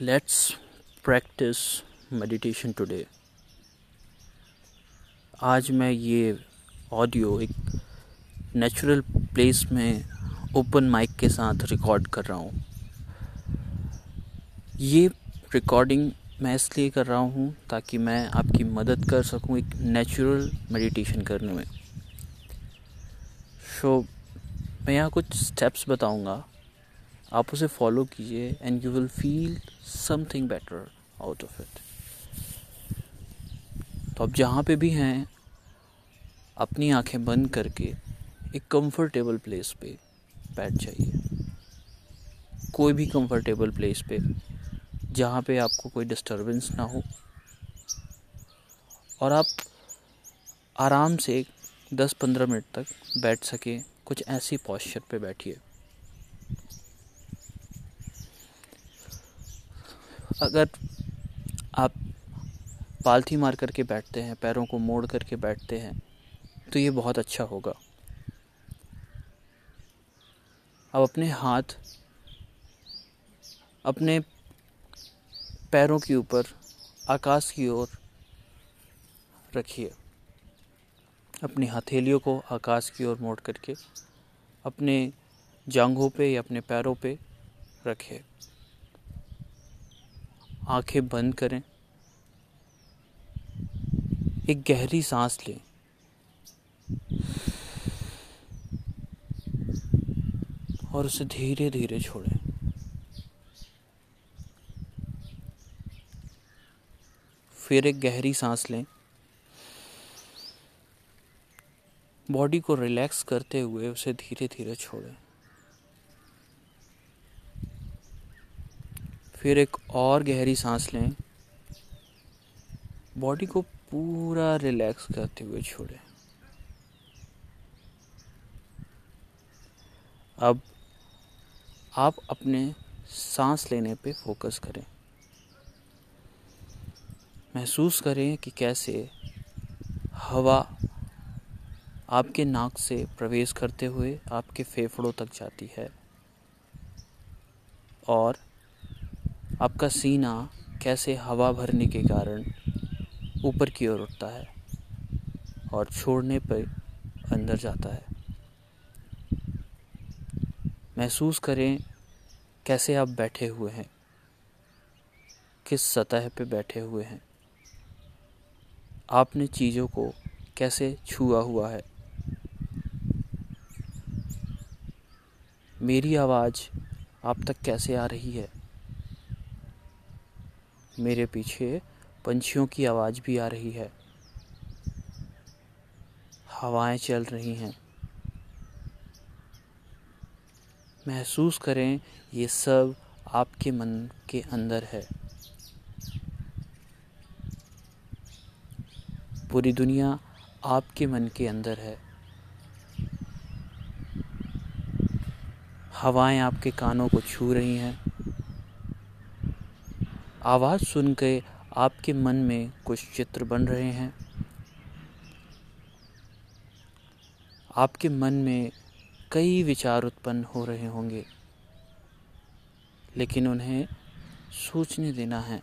Let's practice meditation today आज मैं ये ऑडियो एक नेचुरल प्लेस में ओपन माइक के साथ रिकॉर्ड कर रहा हूँ। ये रिकॉर्डिंग मैं इसलिए कर रहा हूँ ताकि मैं आपकी मदद कर सकूँ एक नेचुरल मेडिटेशन करने में। सो so, मैं यहाँ कुछ स्टेप्स बताऊँगा। आप उसे फॉलो कीजिए and you will feel something better out of it तो आप जहाँ पे भी हैं, अपनी आँखें बंद करके एक कंफर्टेबल प्लेस पे बैठ जाइए। कोई भी कंफर्टेबल प्लेस पे, जहाँ पे आपको कोई डिस्टरबेंस ना हो। और आप आराम से 10-15 मिनट तक बैठ सके, कुछ ऐसी पॉस्चर पे बैठिए। अगर आप पालथी मार करके बैठते हैं, पैरों को मोड़ करके बैठते हैं तो ये बहुत अच्छा होगा। अब अपने हाथ, अपने पैरों के ऊपर, आकाश की ओर रखिए। अपनी हथेलियों को आकाश की ओर मोड़ करके, अपने जांघों पे या अपने पैरों पे रखें आँखें बंद करें। एक गहरी सांस लें। और उसे धीरे धीरे छोड़ें। फिर एक गहरी सांस लें। बॉडी को रिलैक्स करते हुए उसे धीरे धीरे छोड़ें। फिर एक और गहरी सांस लें। बॉडी को पूरा रिलैक्स करते हुए छोड़ें। अब आप अपने सांस लेने पे फोकस करें। महसूस करें कि कैसे हवा आपके नाक से प्रवेश करते हुए आपके फेफड़ों तक जाती है और आपका सीना कैसे हवा भरने के कारण ऊपर की ओर उठता है और छोड़ने पर अंदर जाता है। महसूस करें कैसे आप बैठे हुए हैं, किस सतह पे बैठे हुए हैं। आपने चीज़ों को कैसे छुआ हुआ है। मेरी आवाज़ आप तक कैसे आ रही है? मेरे पीछे पंछियों की आवाज़ भी आ रही है। हवाएँ चल रही हैं। महसूस करें, ये सब आपके मन के अंदर है। पूरी दुनिया आपके मन के अंदर है। हवाएँ आपके कानों को छू रही हैं। आवाज़ सुन के आपके मन में कुछ चित्र बन रहे हैं। आपके मन में कई विचार उत्पन्न हो रहे होंगे, लेकिन उन्हें सोचने देना है।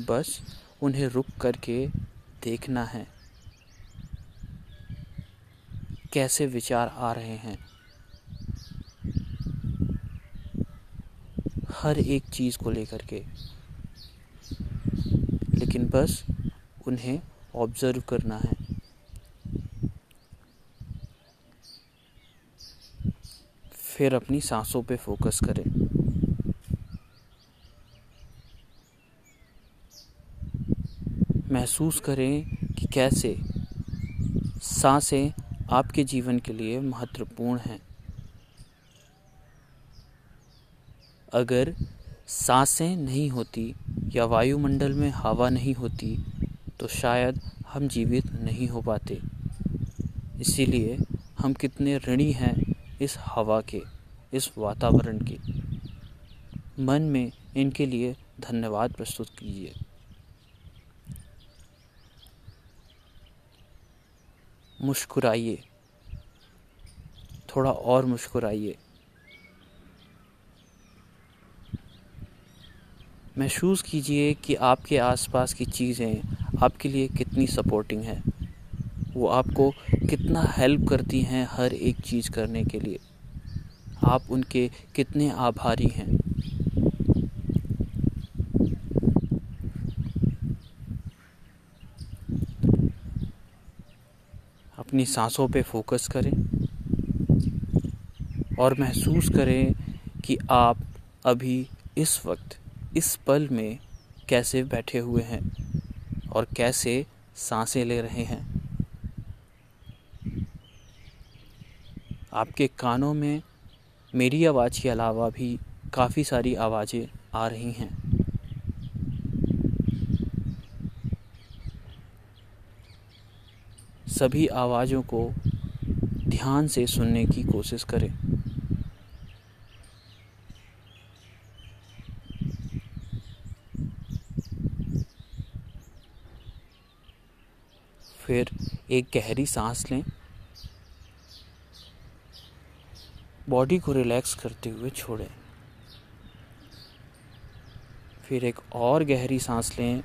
बस उन्हें रुक करके देखना है, कैसे विचार आ रहे हैं। हर एक चीज़ को लेकर के लेकिन बस उन्हें ऑब्ज़र्व करना है। फिर अपनी सांसों पे फोकस करें। महसूस करें कि कैसे साँसें आपके जीवन के लिए महत्वपूर्ण हैं। अगर साँसें नहीं होती या वायुमंडल में हवा नहीं होती तो शायद हम जीवित नहीं हो पाते। इसीलिए हम कितने ऋणी हैं इस हवा के, इस वातावरण के। मन में इनके लिए धन्यवाद प्रस्तुत कीजिए। मुस्कुराइए। थोड़ा और मुस्कुराइए। महसूस कीजिए कि आपके आसपास की चीज़ें आपके लिए कितनी सपोर्टिंग है। वो आपको कितना हेल्प करती हैं हर एक चीज़ करने के लिए। आप उनके कितने आभारी हैं। अपनी सांसों पे फोकस करें और महसूस करें कि आप अभी इस वक्त इस पल में कैसे बैठे हुए हैं और कैसे साँसें ले रहे हैं। आपके कानों में मेरी आवाज़ के अलावा भी काफ़ी सारी आवाज़ें आ रही हैं। सभी आवाज़ों को ध्यान से सुनने की कोशिश करें। फिर एक गहरी सांस लें। बॉडी को रिलैक्स करते हुए छोड़ें। फिर एक और गहरी सांस लें।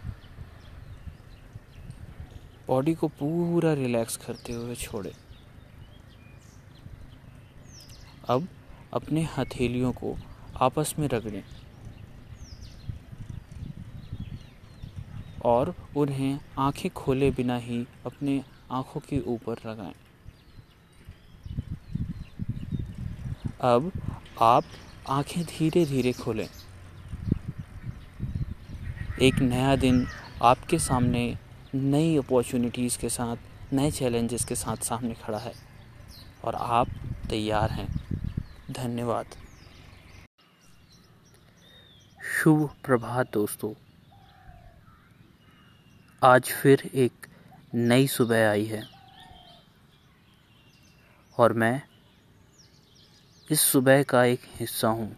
बॉडी को पूरा रिलैक्स करते हुए छोड़ें। अब अपने हथेलियों को आपस में रगड़ें। और उन्हें आँखें खोले बिना ही अपने आँखों के ऊपर लगाएँ। अब आप आँखें धीरे धीरे खोलें। एक नया दिन आपके सामने नई अपॉर्चुनिटीज़ के साथ, नए चैलेंजेस के साथ सामने खड़ा है और आप तैयार हैं। धन्यवाद। शुभ प्रभात दोस्तों। आज फिर एक नई सुबह आई है। और मैं इस सुबह का एक हिस्सा हूँ।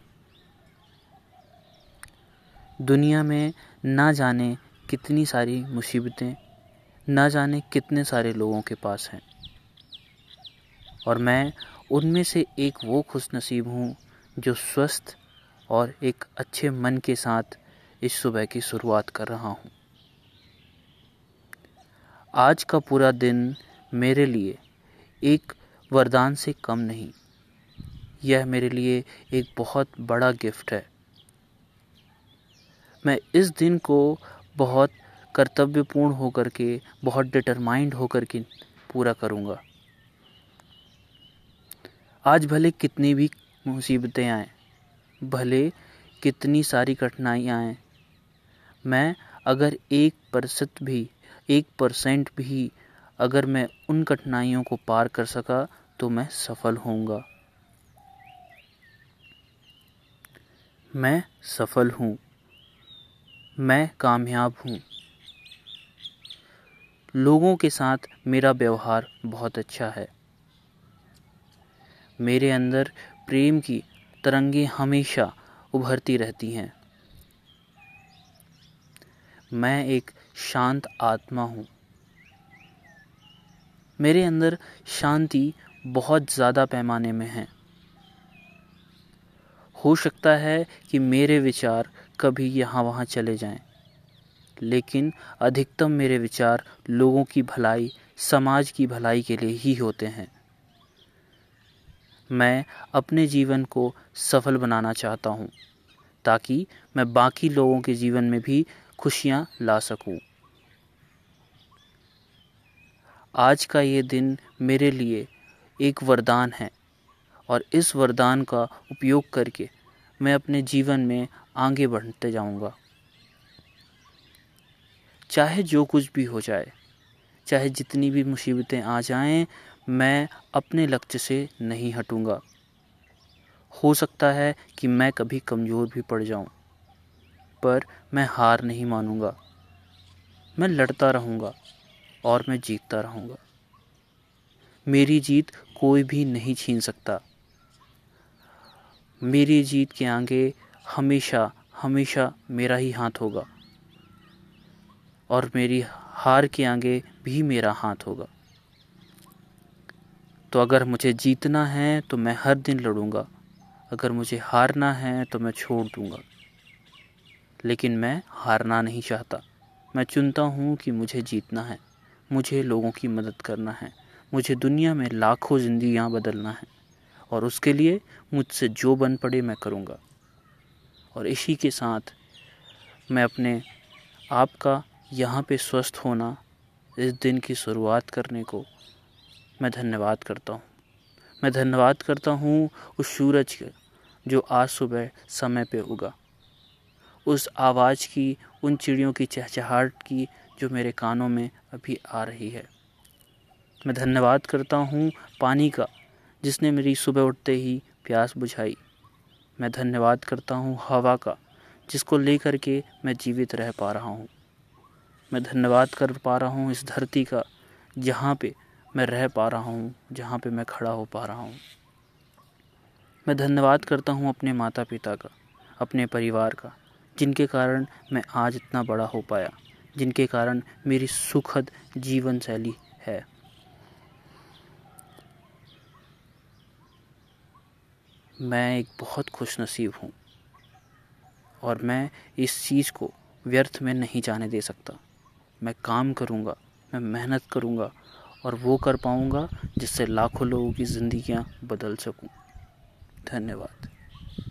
दुनिया में ना जाने कितनी सारी मुसीबतें, ना जाने कितने सारे लोगों के पास हैं। और मैं उनमें से एक वो खुश नसीब हूँ जो स्वस्थ और एक अच्छे मन के साथ इस सुबह की शुरुआत कर रहा हूँ। आज का पूरा दिन मेरे लिए एक वरदान से कम नहीं। यह मेरे लिए एक बहुत बड़ा गिफ्ट है। मैं इस दिन को बहुत कर्तव्यपूर्ण होकर के, बहुत डिटरमाइंड होकर के पूरा करूँगा। आज भले कितनी भी मुसीबतें आएँ, भले कितनी सारी कठिनाइयाँ आएँ, मैं अगर एक प्रतिशत भी एक परसेंट भी अगर मैं उन कठिनाइयों को पार कर सका तो मैं सफल होऊँगा। मैं सफल हूँ। मैं कामयाब हूँ। लोगों के साथ मेरा व्यवहार बहुत अच्छा है। मेरे अंदर प्रेम की तरंगे हमेशा उभरती रहती हैं। मैं एक शांत आत्मा हूँ। मेरे अंदर शांति बहुत ज़्यादा पैमाने में है। हो सकता है कि मेरे विचार कभी यहाँ वहाँ चले जाएँ, लेकिन अधिकतम मेरे विचार लोगों की भलाई समाज की भलाई के लिए ही होते हैं। मैं अपने जीवन को सफल बनाना चाहता हूँ ताकि मैं बाकी लोगों के जीवन में भी खुशियाँ ला सकूँ। आज का ये दिन मेरे लिए एक वरदान है और इस वरदान का उपयोग करके मैं अपने जीवन में आगे बढ़ते जाऊँगा। चाहे जो कुछ भी हो जाए, चाहे जितनी भी मुसीबतें आ जाएँ, मैं अपने लक्ष्य से नहीं हटूँगा। हो सकता है कि मैं कभी कमज़ोर भी पड़ जाऊँ। पर मैं हार नहीं मानूँगा। मैं लड़ता रहूँगा और मैं जीतता रहूँगा। मेरी जीत कोई भी नहीं छीन सकता। मेरी जीत के आगे हमेशा हमेशा मेरा ही हाथ होगा और मेरी हार के आगे भी मेरा हाथ होगा। तो अगर मुझे जीतना है तो मैं हर दिन लड़ूँगा। अगर मुझे हारना है तो मैं छोड़ दूँगा। लेकिन मैं हारना नहीं चाहता। मैं चुनता हूँ कि मुझे जीतना है, मुझे लोगों की मदद करना है, मुझे दुनिया में लाखों ज़िंदगियाँ बदलना है, और उसके लिए मुझसे जो बन पड़े मैं करूँगा। और इसी के साथ मैं अपने आप का यहाँ पे स्वस्थ होना, इस दिन की शुरुआत करने को मैं धन्यवाद करता हूँ। मैं धन्यवाद करता हूँ उस सूरज के, जो आज सुबह समय पे उगा। उस आवाज़ की, उन चिड़ियों की चहचहाट की जो मेरे कानों में अभी आ रही है। मैं धन्यवाद करता हूँ पानी का, जिसने मेरी सुबह उठते ही प्यास बुझाई। मैं धन्यवाद करता हूँ हवा का, जिसको लेकर के मैं जीवित रह पा रहा हूँ। मैं धन्यवाद कर पा रहा हूँ इस धरती का, जहाँ पे मैं रह पा रहा हूँ, जहाँ पे मैं खड़ा हो पा रहा हूँ। मैं धन्यवाद करता हूँ अपने माता पिता का, अपने परिवार का जिनके कारण मैं आज इतना बड़ा हो पाया, जिनके कारण मेरी सुखद जीवन शैली है। मैं एक बहुत खुश नसीब हूँ और मैं इस चीज़ को व्यर्थ में नहीं जाने दे सकता। मैं काम करूँगा, मैं मेहनत करूँगा और वो कर पाऊँगा जिससे लाखों लोगों की ज़िंदगियाँ बदल सकूँ। धन्यवाद।